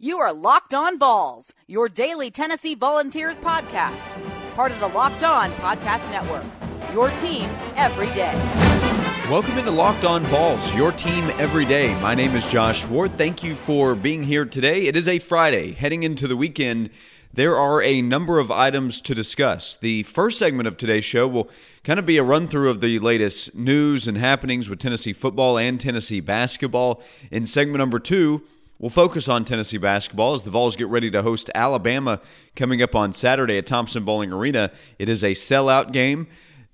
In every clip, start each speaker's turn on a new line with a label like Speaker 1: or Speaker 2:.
Speaker 1: You are Locked On Vols, your daily Tennessee Volunteers podcast, part of the Locked On Podcast Network. Your team every day.
Speaker 2: Welcome into Locked On Vols, your team every day. My name is Josh Ward. Thank you for being here today. It is a Friday, heading into the weekend. There are a number of items to discuss. The first segment of today's show will kind of be a run through of the latest news and happenings with Tennessee football and Tennessee basketball. In segment number two, We'll focus on Tennessee basketball as the Vols get ready to host Alabama coming up on Saturday at Thompson Boling Arena. It is a sellout game.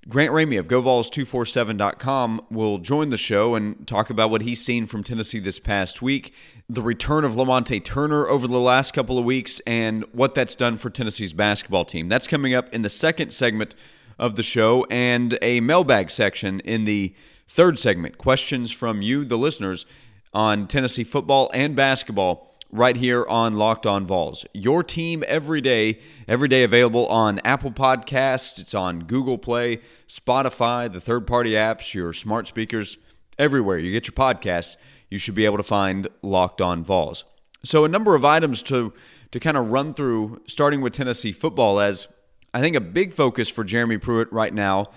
Speaker 2: Grant Ramey of GoVols247.com will join the show and talk about what he's seen from Tennessee this past week, the return of Lamonte Turner over the last couple of weeks, and what that's done for Tennessee's basketball team. That's coming up in the second segment of the show and a mailbag section in the third segment. Questions from you, the listeners, on Tennessee football and basketball right here on Locked On Vols. Your team every day, every day available on Apple Podcasts, it's on Google Play, Spotify, the third-party apps, your smart speakers, everywhere you get your podcasts, you should be able to find Locked On Vols. So a number of items to to kind of run through starting with Tennessee football as I think a big focus for Jeremy Pruitt right now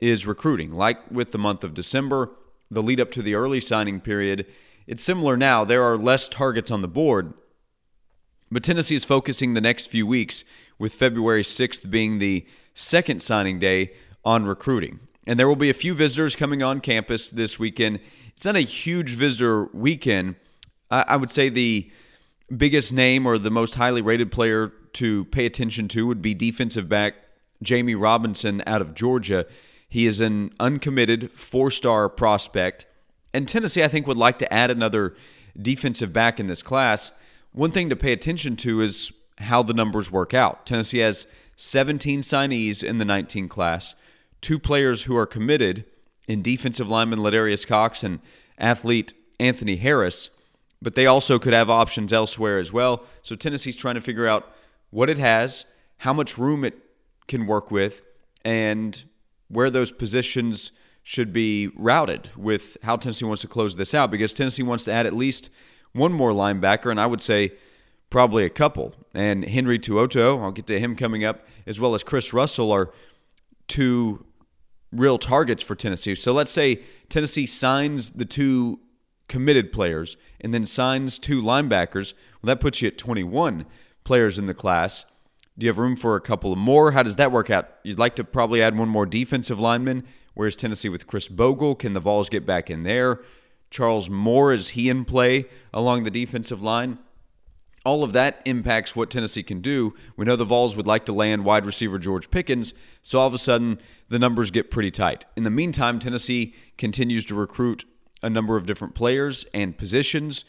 Speaker 2: is recruiting. Like with the month of December, the lead up to the early signing period, it's similar now. There are less targets on the board, but Tennessee is focusing the next few weeks, with February 6th being the second signing day, on recruiting. And there will be a few visitors coming on campus this weekend. It's not a huge visitor weekend. I, would say the biggest name or the most highly rated player to pay attention to would be defensive back Jamie Robinson out of Georgia. He is an uncommitted four star prospect. And Tennessee, I think, would like to add another defensive back in this class. One thing to pay attention to is how the numbers work out. Tennessee has 17 signees in the 19 class, two players who are committed in defensive lineman Ladarius Cox and athlete Anthony Harris, but they also could have options elsewhere as well. So Tennessee's trying to figure out what it has, how much room it can work with, and where those positions should be routed with how Tennessee wants to close this out because Tennessee wants to add at least one more linebacker, and I would say probably a couple. And Henry To'oTo'o, I'll get to him coming up, as well as Chris Russell are two real targets for Tennessee. So let's say Tennessee signs the two committed players and then signs two linebackers. Well, that puts you at 21 players in the class. Do you have room for a couple more? How does that work out? You'd like to probably add one more defensive lineman Whereas Tennessee with Khris Bogle, can the Vols get back in there? Charles Moore, is he in play along the defensive line? All of that impacts what Tennessee can do. We know the Vols would like to land wide receiver George Pickens, so all of a sudden the numbers get pretty tight. In the meantime, Tennessee continues to recruit a number of different players and positions,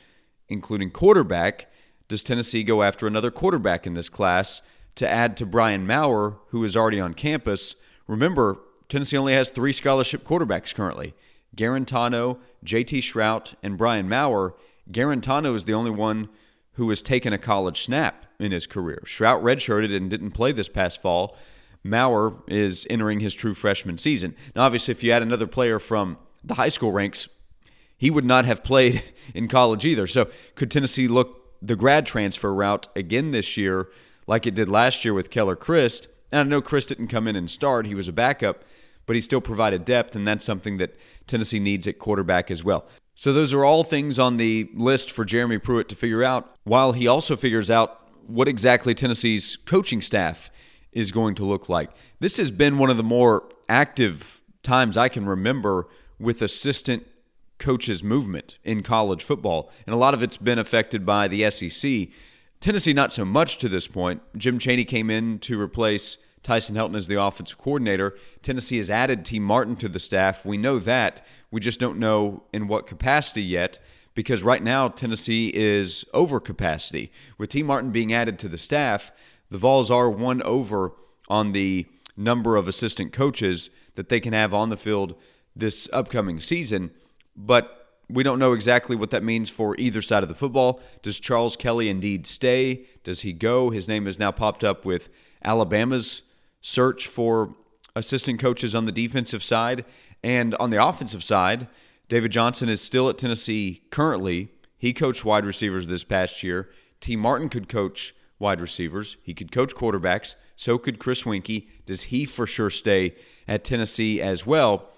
Speaker 2: including quarterback. Does Tennessee go after another quarterback in this class to add to Brian Maurer, who is already on campus? Remember, Tennessee only has three scholarship quarterbacks currently Guarantano, JT Shrout, and Brian Maurer. Guarantano is the only one who has taken a college snap in his career. Shrout redshirted and didn't play this past fall. Maurer is entering his true freshman season. Now, obviously, if you add another player from the high school ranks, he would not have played in college either. So, could Tennessee look the grad transfer route again this year, like it did last year with Keller Chryst? And I know Chryst didn't come in and start, he was a backup but he still provided depth, and that's something that Tennessee needs at quarterback as well. So those are all things on the list for Jeremy Pruitt to figure out, while he also figures out what exactly Tennessee's coaching staff is going to look like. This has been one of the more active times I can remember with assistant coaches movement in college football, and a lot of it's been affected by the SEC. Tennessee, not so much to this point. Jim Chaney came in to replace Tyson Helton is the offensive coordinator. Tennessee has added Tee Martin to the staff. We know that. We just don't know in what capacity yet because right now Tennessee is over capacity. With Tee Martin being added to the staff, the Vols are one over on the number of assistant coaches that they can have on the field this upcoming season. But we don't know exactly what that means for either side of the football. Does Charles Kelly indeed stay? Does he go? His name has now popped up with Alabama's search for assistant coaches on the defensive side. And on the offensive side, David Johnson is still at Tennessee currently. He coached wide receivers this past year. Tee Martin could coach wide receivers. He could coach quarterbacks. So could Chris Weinke. Does he for sure stay at Tennessee as well?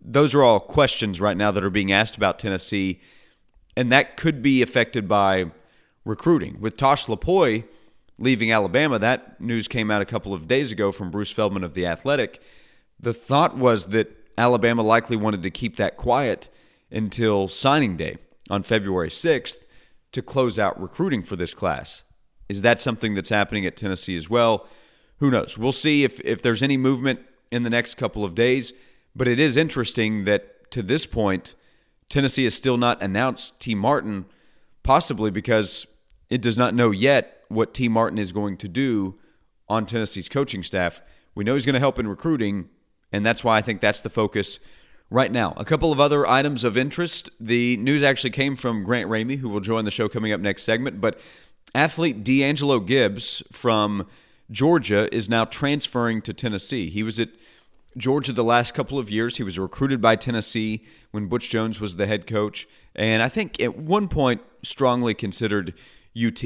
Speaker 2: Those are all questions right now that are being asked about Tennessee, and that could be affected by recruiting. With Tosh Lupoi leaving Alabama, that news came out a couple of days ago from Bruce Feldman of The Athletic. The thought was that Alabama likely wanted to keep that quiet until signing day on February 6th to close out recruiting for this class. Is that something that's happening at Tennessee as well? Who knows? We'll see if, if there's any movement in the next couple of days. But it is interesting that to this point, Tennessee has still not announced Tee Martin, possibly because it does not know yet what Tee Martin is going to do on Tennessee's coaching staff. We know he's going to help in recruiting, and that's why I think that's the focus right now. A couple of other items of interest. The news actually came from Grant Ramey, who will join the show coming up next segment. But athlete D'Angelo Gibbs from Georgia is now transferring to Tennessee. He was at Georgia the last couple of years. He was recruited by Tennessee when Butch Jones was the head coach. And I think at one point strongly considered UT.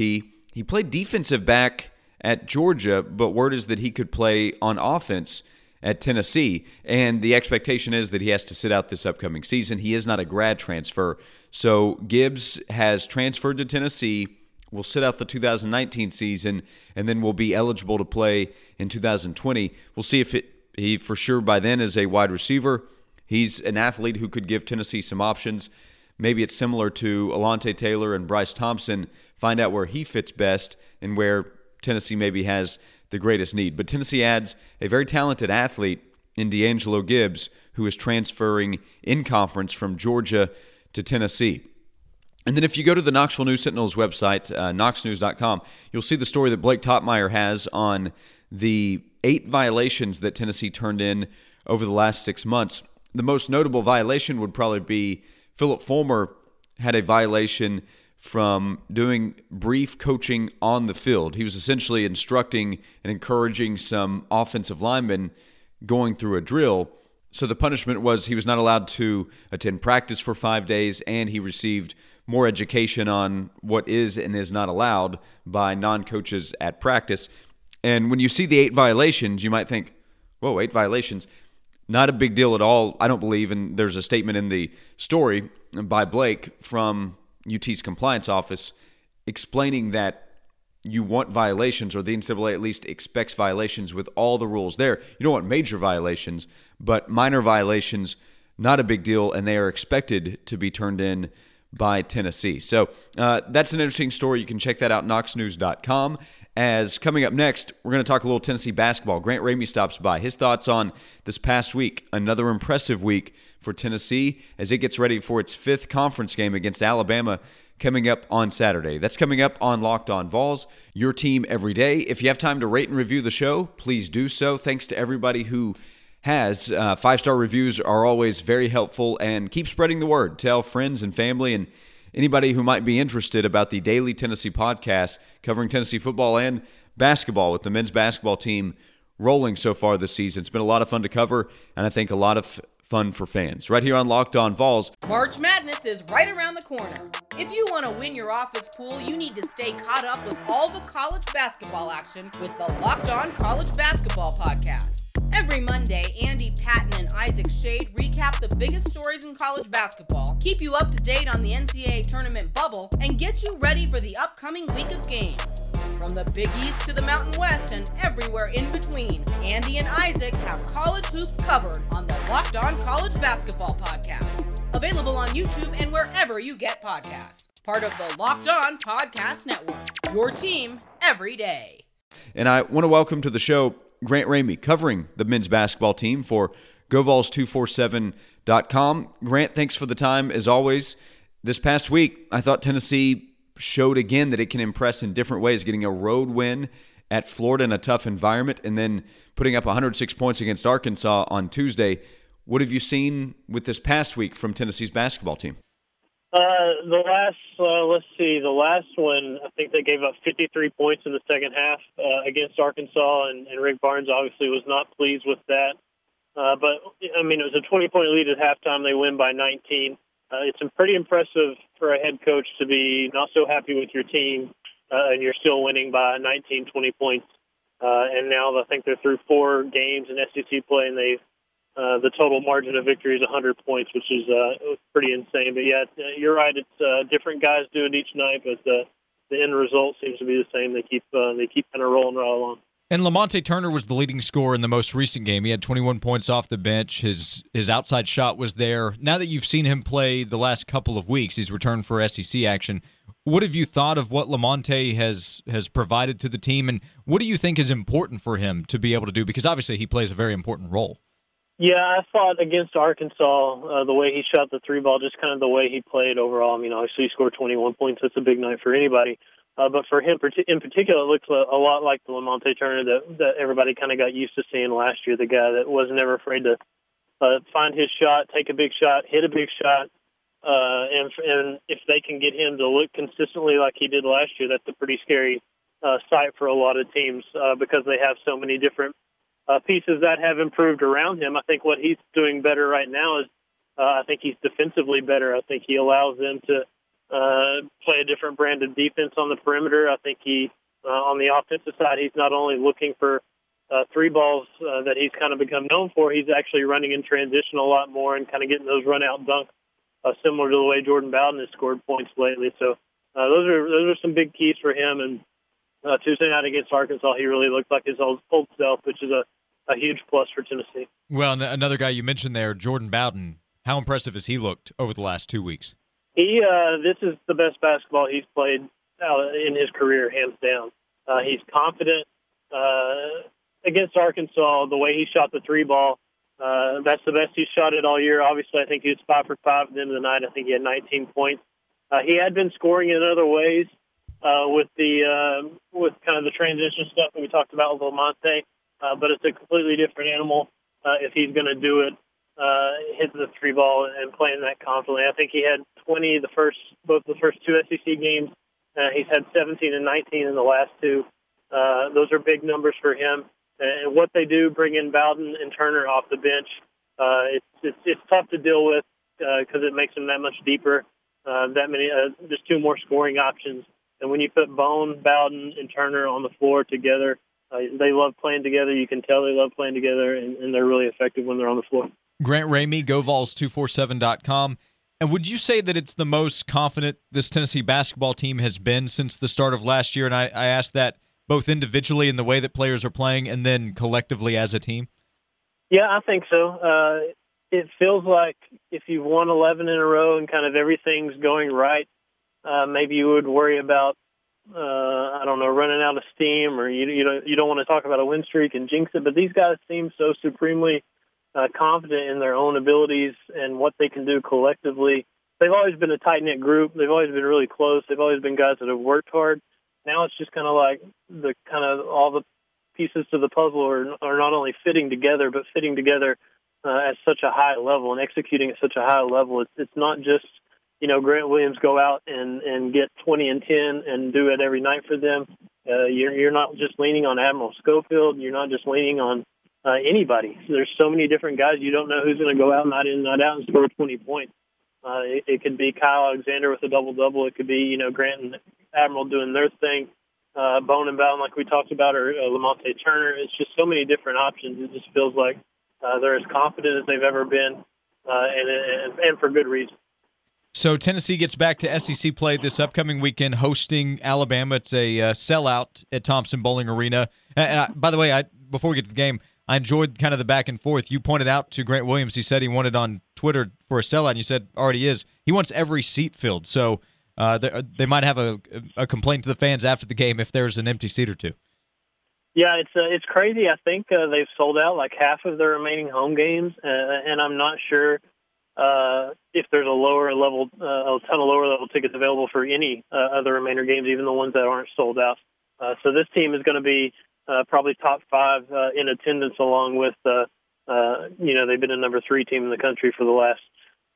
Speaker 2: He played defensive back at Georgia, but word is that he could play on offense at Tennessee. And the expectation is that he has to sit out this upcoming season. He is not a grad transfer. So Gibbs has transferred to Tennessee, will sit out the 2019 season, and then will be eligible to play in 2020. We'll see if it, he for sure by then is a wide receiver. He's an athlete who could give Tennessee some options. Maybe it's similar to Alontae Taylor and Bryce Thompson. Find out where he fits best and where Tennessee maybe has the greatest need. But Tennessee adds a very talented athlete in D'Angelo Gibbs, who is transferring in conference from Georgia to Tennessee. And then if you go to the Knoxville News Sentinel's website, uh, knoxnews.com, you'll see the story that Blake Toppmeyer has on the eight violations that Tennessee turned in over the last six months. The most notable violation would probably be Phillip Fulmer had a violation from doing brief coaching on the field. He was essentially instructing and encouraging some offensive linemen going through a drill. So the punishment was he was not allowed to attend practice for five days, and he received more education on what is and is not allowed by non coaches at practice. And when you see the eight violations, you might think, whoa, eight violations. Not a big deal at all, I don't believe. And there's a statement in the story by Blake from UT's compliance office explaining that you want violations, or the NCAA at least expects violations with all the rules there. You don't want major violations, but minor violations, not a big deal, and they are expected to be turned in by Tennessee. So uh, that's an interesting story. You can check that out, knoxnews.com. As coming up next, we're going to talk a little Tennessee basketball. Grant Ramey stops by. His thoughts on this past week, another impressive week for Tennessee as it gets ready for its fifth conference game against Alabama coming up on Saturday. That's coming up on Locked On Vols, your team every day. If you have time to rate and review the show, please do so. Thanks to everybody who has. Uh, Five star reviews are always very helpful and keep spreading the word. Tell friends and family and anybody who might be interested about the daily Tennessee podcast covering Tennessee football and basketball with the men's basketball team rolling so far this season. It's been a lot of fun to cover, and I think a lot of fun for fans. Right here on Locked On Vols.
Speaker 1: March Madness is right around the corner. If you want to win your office pool, you need to stay caught up with all the college basketball action with the Locked On College Basketball Podcast. Every Monday, Andy Patton and Isaac Shade recap the biggest stories in college basketball, keep you up to date on the NCAA tournament bubble, and get you ready for the upcoming week of games. From the Big East to the Mountain West and everywhere in between, Andy and Isaac have college hoops covered on the Locked On College Basketball Podcast. Available on YouTube and wherever you get podcasts. Part of the Locked On Podcast Network. Your team every day.
Speaker 2: And I want to welcome to the show Grant Ramey covering the men's basketball team for GoVols247.com. Grant, thanks for the time as always. This past week, I thought Tennessee showed again that it can impress in different ways, getting a road win at Florida in a tough environment and then putting up 106 points against Arkansas on Tuesday. What have you seen with this past week from Tennessee's basketball team?
Speaker 3: Uh, the last, uh, let's see, the last one, I think they gave up 53 points in the second half uh, against Arkansas, and, and Rick Barnes obviously was not pleased with that. Uh, but I mean, it was a 20 point lead at halftime. They win by 19. Uh, it's pretty impressive for a head coach to be not so happy with your team uh, and you're still winning by 19, 20 points. Uh, and now I think they're through four games in SEC play, and they uh, the total margin of victory is 100 points, which is uh, pretty insane. But yeah, you're right. It's uh, different guys do it each night, but the the end result seems to be the same. They keep uh, they keep kind of rolling right along.
Speaker 4: And Lamonte Turner was the leading scorer in the most recent game. He had 21 points off the bench. His his outside shot was there. Now that you've seen him play the last couple of weeks, he's returned for SEC action. What have you thought of what Lamonte has has provided to the team, and what do you think is important for him to be able to do? Because obviously he plays a very important role.
Speaker 3: Yeah, I thought against Arkansas, uh, the way he shot the three ball, just kind of the way he played overall. I mean, obviously he scored 21 points. That's a big night for anybody. Uh, but for him in particular, it looks a, lot like the Lamonte Turner that, that everybody kind of got used to seeing last year. The guy that was never afraid to uh, find his shot, take a big shot, hit a big shot. Uh, and, and if they can get him to look consistently like he did last year, that's a pretty scary uh, sight for a lot of teams uh, because they have so many different uh, pieces that have improved around him. I think what he's doing better right now is uh, I think he's defensively better. I think he allows them to uh, play a different brand of defense on the perimeter. I think he, uh, on the offensive side, he's not only looking for uh, three balls uh, that he's kind of become known for, he's actually running in transition a lot more and kind of getting those run out dunks, uh, similar to the way Jordan Bowden has scored points lately. So uh, those are those are some big keys for him. And uh, Tuesday night against Arkansas, he really looked like his old, old self, which is a, a huge plus for Tennessee.
Speaker 4: Well, another guy you mentioned there, Jordan Bowden. How impressive has he looked over the last two weeks?
Speaker 3: He uh, this is the best basketball he's played uh, in his career, hands down. Uh, he's confident uh, against Arkansas. The way he shot the three ball, uh, that's the best he's shot it all year. Obviously, I think he was five for five at the end of the night. I think he had 19 points. Uh, he had been scoring in other ways uh, with the uh, with kind of the transition stuff that we talked about with Lamonte, uh, but it's a completely different animal uh, if he's going to do it uh, hitting the three ball and playing that confidently. I think he had 20 the first both the first two SEC games. Uh, he's had 17 and 19 in the last two. Uh, those are big numbers for him. And what they do, bring in Bowden and Turner off the bench. Uh, it's, it's it's tough to deal with because uh, it makes them that much deeper. Uh, that many, uh, just two more scoring options. And when you put Bone, Bowden, and Turner on the floor together, uh, they love playing together. You can tell they love playing together, and, and they're really effective when they're on the floor.
Speaker 4: Grant Ramey, GoVols247.com. And would you say that it's the most confident this Tennessee basketball team has been since the start of last year? And I, I asked that both individually in the way that players are playing and then collectively as a team?
Speaker 3: Yeah, I think so. Uh, it feels like if you've won 11 in a row and kind of everything's going right, uh, maybe you would worry about, uh, I don't know, running out of steam or you, you, don't, you don't want to talk about a win streak and jinx it. But these guys seem so supremely – uh, confident in their own abilities and what they can do collectively. They've always been a tight knit group. They've always been really close. They've always been guys that have worked hard. Now it's just kind of like the kind of all the pieces to the puzzle are, are not only fitting together, but fitting together uh, at such a high level and executing at such a high level. It's it's not just you know Grant Williams go out and and get 20 and 10 and do it every night for them. Uh, you're you're not just leaning on Admiral Schofield. You're not just leaning on uh, anybody. There's so many different guys. You don't know who's going to go out, not in, not out, and score 20 points. Uh, it, it could be Kyle Alexander with a double double. It could be you know Grant and Admiral doing their thing. Uh, Bone and Bowden, like we talked about, or uh, Lamonte Turner. It's just so many different options. It just feels like uh, they're as confident as they've ever been, uh, and, and and for good reason.
Speaker 4: So Tennessee gets back to SEC play this upcoming weekend, hosting Alabama. It's a uh, sellout at Thompson Boling Arena. And I, by the way, I before we get to the game, I enjoyed kind of the back and forth. You pointed out to Grant Williams, he said he wanted on Twitter for a sellout, and you said already is. He wants every seat filled. So uh, they might have a, a complaint to the fans after the game if there's an empty seat or two.
Speaker 3: Yeah, it's uh, it's crazy. I think uh, they've sold out like half of their remaining home games, uh, and I'm not sure uh, if there's a lower level, uh, a ton of lower level tickets available for any uh, other remainder games, even the ones that aren't sold out. Uh, so this team is going to be uh, probably top five uh, in attendance, along with uh, uh, you know they've been a number three team in the country for the last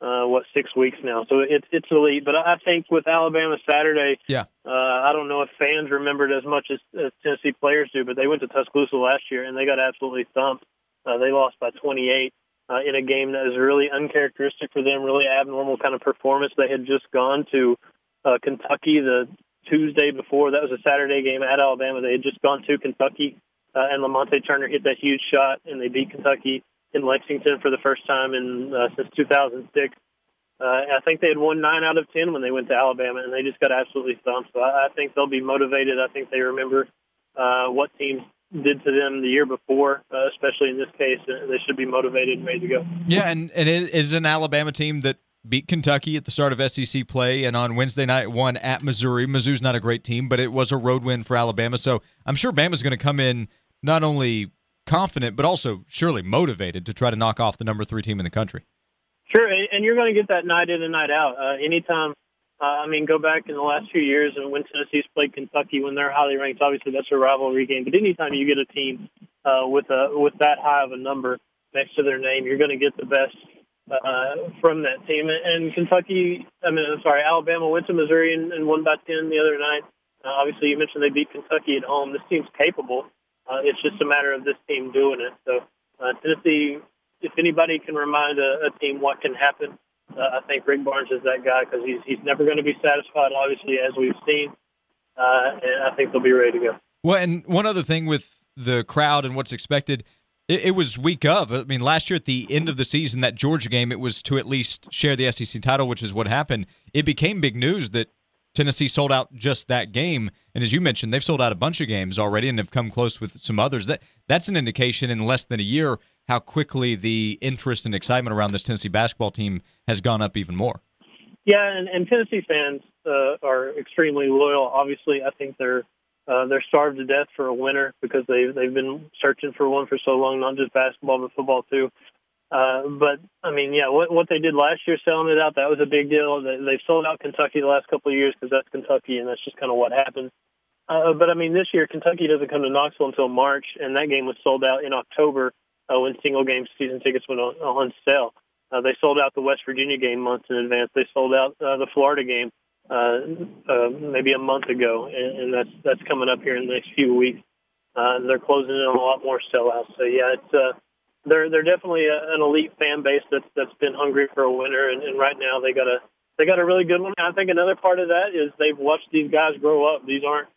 Speaker 3: uh, what six weeks now. So it's it's elite. But I think with Alabama Saturday,
Speaker 4: yeah,
Speaker 3: uh, I don't know if fans remembered as much as, as Tennessee players do, but they went to Tuscaloosa last year and they got absolutely thumped. Uh, they lost by 28 uh, in a game that was really uncharacteristic for them, really abnormal kind of performance. They had just gone to uh, Kentucky the Tuesday before. That was a Saturday game at Alabama. They had just gone to Kentucky, uh, and Lamonte Turner hit that huge shot, and they beat Kentucky in Lexington for the first time in uh, since 2006. Uh, I think they had won nine out of ten when they went to Alabama, and they just got absolutely thumped. So I, I think they'll be motivated. I think they remember uh, what teams did to them the year before, uh, especially in this case. They should be motivated and ready to go.
Speaker 4: Yeah, and, and it is an Alabama team that beat Kentucky at the start of SEC play, and on Wednesday night won at Missouri. Mizzou's not a great team, but it was a road win for Alabama. So I'm sure Bama's going to come in not only confident, but also surely motivated to try to knock off the number three team in the country.
Speaker 3: Sure, and you're going to get that night in and night out. Uh, anytime, uh, I mean, go back in the last few years and when Tennessee's played Kentucky when they're highly ranked, obviously that's a rivalry game. But anytime you get a team uh, with a with that high of a number next to their name, you're going to get the best uh, from that team. And Kentucky, I mean, I'm sorry, Alabama went to Missouri and, and won by 10 the other night. Uh, obviously, you mentioned they beat Kentucky at home. This team's capable. Uh, it's just a matter of this team doing it. So uh, Tennessee, if anybody can remind a, a team what can happen, uh, I think Rick Barnes is that guy because he's he's never going to be satisfied. Obviously, as we've seen, uh, and I think they'll be ready to go.
Speaker 4: Well, and one other thing with the crowd and what's expected it, it, was week of. I mean, last year at the end of the season, that Georgia game, it was to at least share the SEC title, which is what happened. It became big news that Tennessee sold out just that game, and as you mentioned, they've sold out a bunch of games already, and have come close with some others. That that's an indication in less than a year how quickly the interest and excitement around this Tennessee basketball team has gone up even more.
Speaker 3: Yeah, and, and Tennessee fans uh, are extremely loyal. Obviously, I think they're uh, they're starved to death for a winner because they they've been searching for one for so long, not just basketball but football too. Uh, but I mean, yeah, what what they did last year, selling it out, that was a big deal. They, they've sold out Kentucky the last couple of years because that's Kentucky, and that's just kind of what happens. Uh, but I mean, this year Kentucky doesn't come to Knoxville until March, and that game was sold out in October uh, when single game season tickets went on, on sale. Uh, they sold out the West Virginia game months in advance. They sold out uh, the Florida game maybe a month ago, and, and that's that's coming up here in the next few weeks. Uh, they're closing in on a lot more sellouts. So yeah, it's uh, they're they're definitely a, an elite fan base that's that's been hungry for a winner, and, and right now they got a they got a really good one. I think another part of that is they've watched these guys grow up. These aren't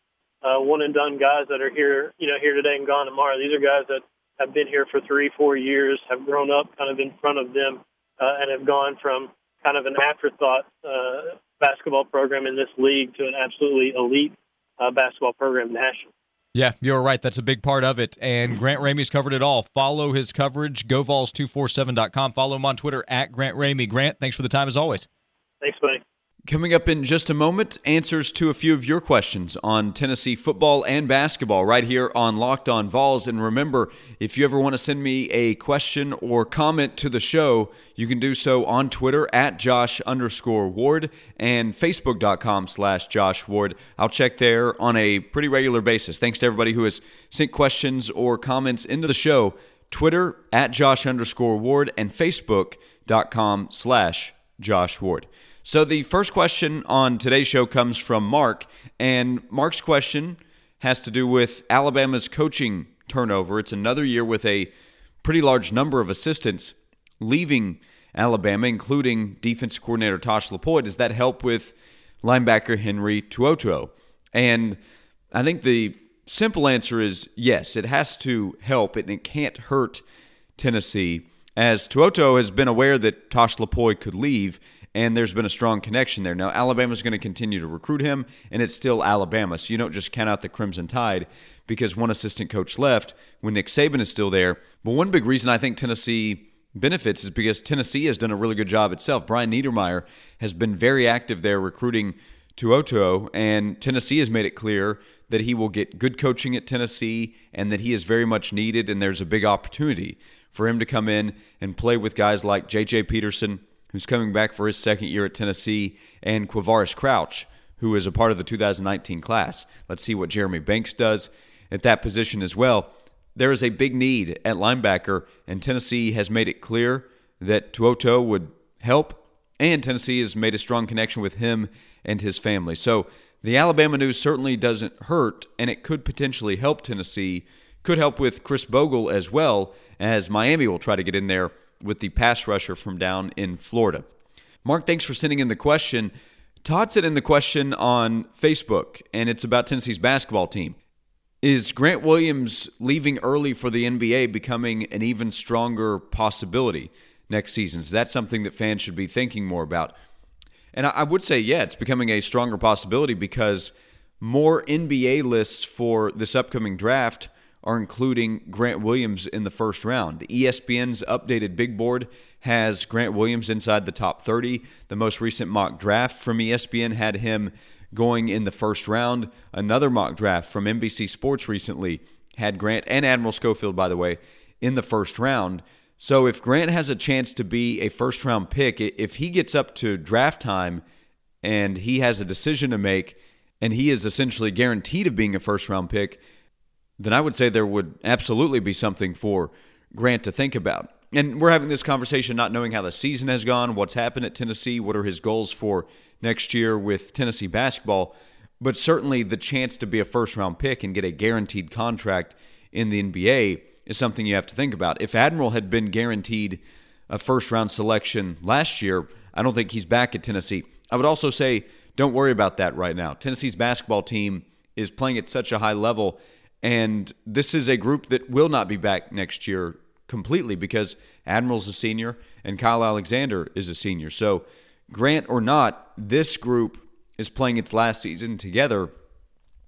Speaker 3: uh, one and done guys that are here, you know, here today and gone tomorrow. These are guys that have been here for three, four years, have grown up kind of in front of them, uh, and have gone from kind of an afterthought uh, basketball program in this league to an absolutely elite uh, basketball program nationally.
Speaker 4: Yeah, you're right. That's a big part of it. And Grant Ramey's covered it all. Follow his coverage, govols247.com. Follow him on Twitter at Grant Ramey. Grant, thanks for the time as always.
Speaker 3: Thanks, buddy.
Speaker 2: Coming up in just a moment, answers to a few of your questions on Tennessee football and basketball right here on Locked On Vols. And remember, if you ever want to send me a question or comment to the show, you can do so on Twitter at Josh underscore Ward and Facebook.com slash Josh Ward. I'll check there on a pretty regular basis. Thanks to everybody who has sent questions or comments into the show. Twitter at Josh underscore Ward and Facebook.com slash Josh Ward. So the first question on today's show comes from Mark, and Mark's question has to do with Alabama's coaching turnover. It's another year with a pretty large number of assistants leaving Alabama, including defensive coordinator Tosh Lupoi. Does that help with linebacker Henry To'oTo'o? And I think the simple answer is yes, it has to help and it can't hurt Tennessee, as To'oTo'o has been aware that Tosh Lupoi could leave and there's been a strong connection there. Now, Alabama's going to continue to recruit him, and it's still Alabama, so you don't just count out the Crimson Tide because one assistant coach left when Nick Saban is still there. But one big reason I think Tennessee benefits is because Tennessee has done a really good job itself. Brian Niedermeyer has been very active there recruiting To'oTo'o, and Tennessee has made it clear that he will get good coaching at Tennessee and that he is very much needed, and there's a big opportunity for him to come in and play with guys like J.J. Peterson, who's coming back for his second year at Tennessee, and Quavaris Crouch, who is a part of the 2019 class. Let's see what Jeremy Banks does at that position as well. There is a big need at linebacker, and Tennessee has made it clear that To'oTo'o would help, and Tennessee has made a strong connection with him and his family. So the Alabama news certainly doesn't hurt, and it could potentially help Tennessee. Could help with Khris Bogle as well, as Miami will try to get in there with the pass rusher from down in Florida. Mark, thanks for sending in the question. Todd sent in the question on Facebook, and it's about Tennessee's basketball team. Is Grant Williams leaving early for the NBA becoming an even stronger possibility next season? Is that something that fans should be thinking more about? And I would say, yeah, it's becoming a stronger possibility because more NBA lists for this upcoming draft are including Grant Williams in the first round. ESPN's updated big board has Grant Williams inside the top 30. The most recent mock draft from ESPN had him going in the first round. Another mock draft from NBC Sports recently had Grant and Admiral Schofield, by the way, in the first round. So if Grant has a chance to be a first round pick, if he gets up to draft time and he has a decision to make and he is essentially guaranteed of being a first round pick, then I would say there would absolutely be something for Grant to think about. And we're having this conversation not knowing how the season has gone, what's happened at Tennessee, what are his goals for next year with Tennessee basketball, but certainly the chance to be a first round pick and get a guaranteed contract in the NBA is something you have to think about. If Admiral had been guaranteed a first round selection last year, I don't think he's back at Tennessee. I would also say don't worry about that right now. Tennessee's basketball team is playing at such a high level and this is a group that will not be back next year completely because Admiral's a senior and Kyle Alexander is a senior. So, Grant or not, this group is playing its last season together.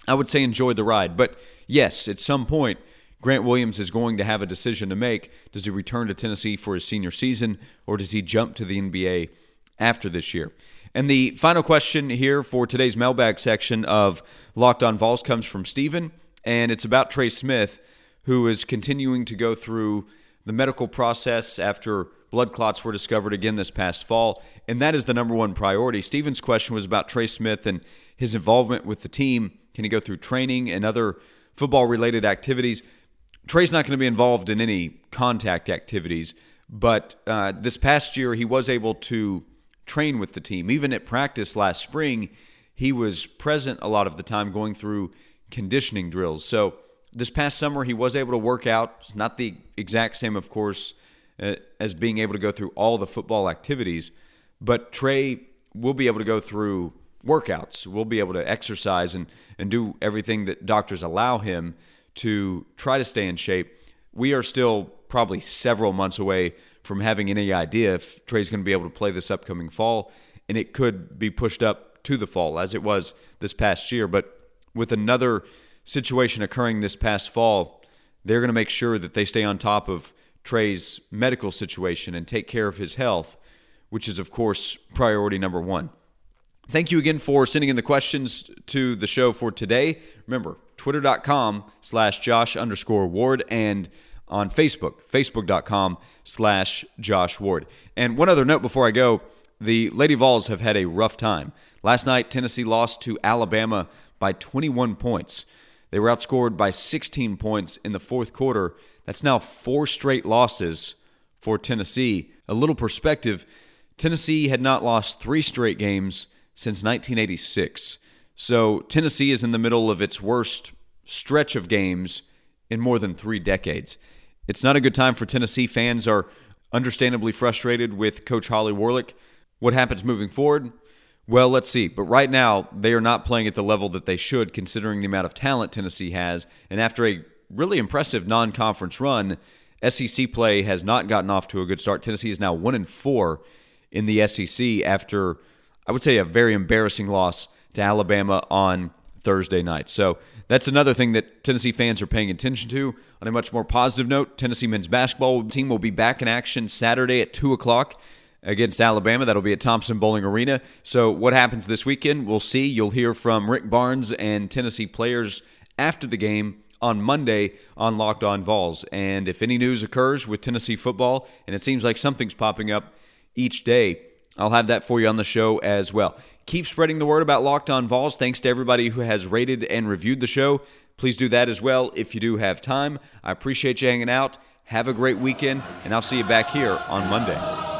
Speaker 2: I would say enjoy the ride. But yes, at some point, Grant Williams is going to have a decision to make. Does he return to Tennessee for his senior season or does he jump to the NBA after this year? And the final question here for today's mailbag section of Locked On Vols comes from Steven and it's about Trey Smith, who is continuing to go through the medical process after blood clots were discovered again this past fall, and that is the number one priority. Steven's question was about Trey Smith and his involvement with the team. Can he go through training and other football related activities? Trey's not going to be involved in any contact activities, but uh, this past year he was able to train with the team. Even at practice last spring, he was present a lot of the time going through conditioning drills. So this past summer, he was able to work out. It's not the exact same, of course, uh, as being able to go through all the football activities, but Trey will be able to go through workouts. We'll be able to exercise and, and do everything that doctors allow him to try to stay in shape. We are still probably several months away from having any idea if Trey's going to be able to play this upcoming fall, and it could be pushed up to the fall as it was this past year. But with another situation occurring this past fall, they're going to make sure that they stay on top of Trey's medical situation and take care of his health, which is, of course, priority number one. Thank you again for sending in the questions to the show for today. Remember, twitter.com slash Josh underscore Ward and on Facebook, facebook.com slash Josh Ward. And one other note before I go the Lady Vols have had a rough time. Last night, Tennessee lost to Alabama by 21 points. They were outscored by 16 points in the fourth quarter. That's now four straight losses for Tennessee. A little perspective Tennessee had not lost three straight games since 1986. So Tennessee is in the middle of its worst stretch of games in more than three decades. It's not a good time for Tennessee. Fans are understandably frustrated with Coach Holly Warlick. What happens moving forward? Well, let's see. But right now, they are not playing at the level that they should, considering the amount of talent Tennessee has. And after a really impressive non conference run, SEC play has not gotten off to a good start. Tennessee is now 1 and 4 in the SEC after, I would say, a very embarrassing loss to Alabama on Thursday night. So that's another thing that Tennessee fans are paying attention to. On a much more positive note, Tennessee men's basketball team will be back in action Saturday at 2 o'clock against Alabama. That'll be at Thompson Boling Arena. So, what happens this weekend? We'll see. You'll hear from Rick Barnes and Tennessee players after the game on Monday on Locked On Vols. And if any news occurs with Tennessee football, and it seems like something's popping up each day, I'll have that for you on the show as well. Keep spreading the word about Locked On Vols. Thanks to everybody who has rated and reviewed the show. Please do that as well if you do have time. I appreciate you hanging out. Have a great weekend, and I'll see you back here on Monday.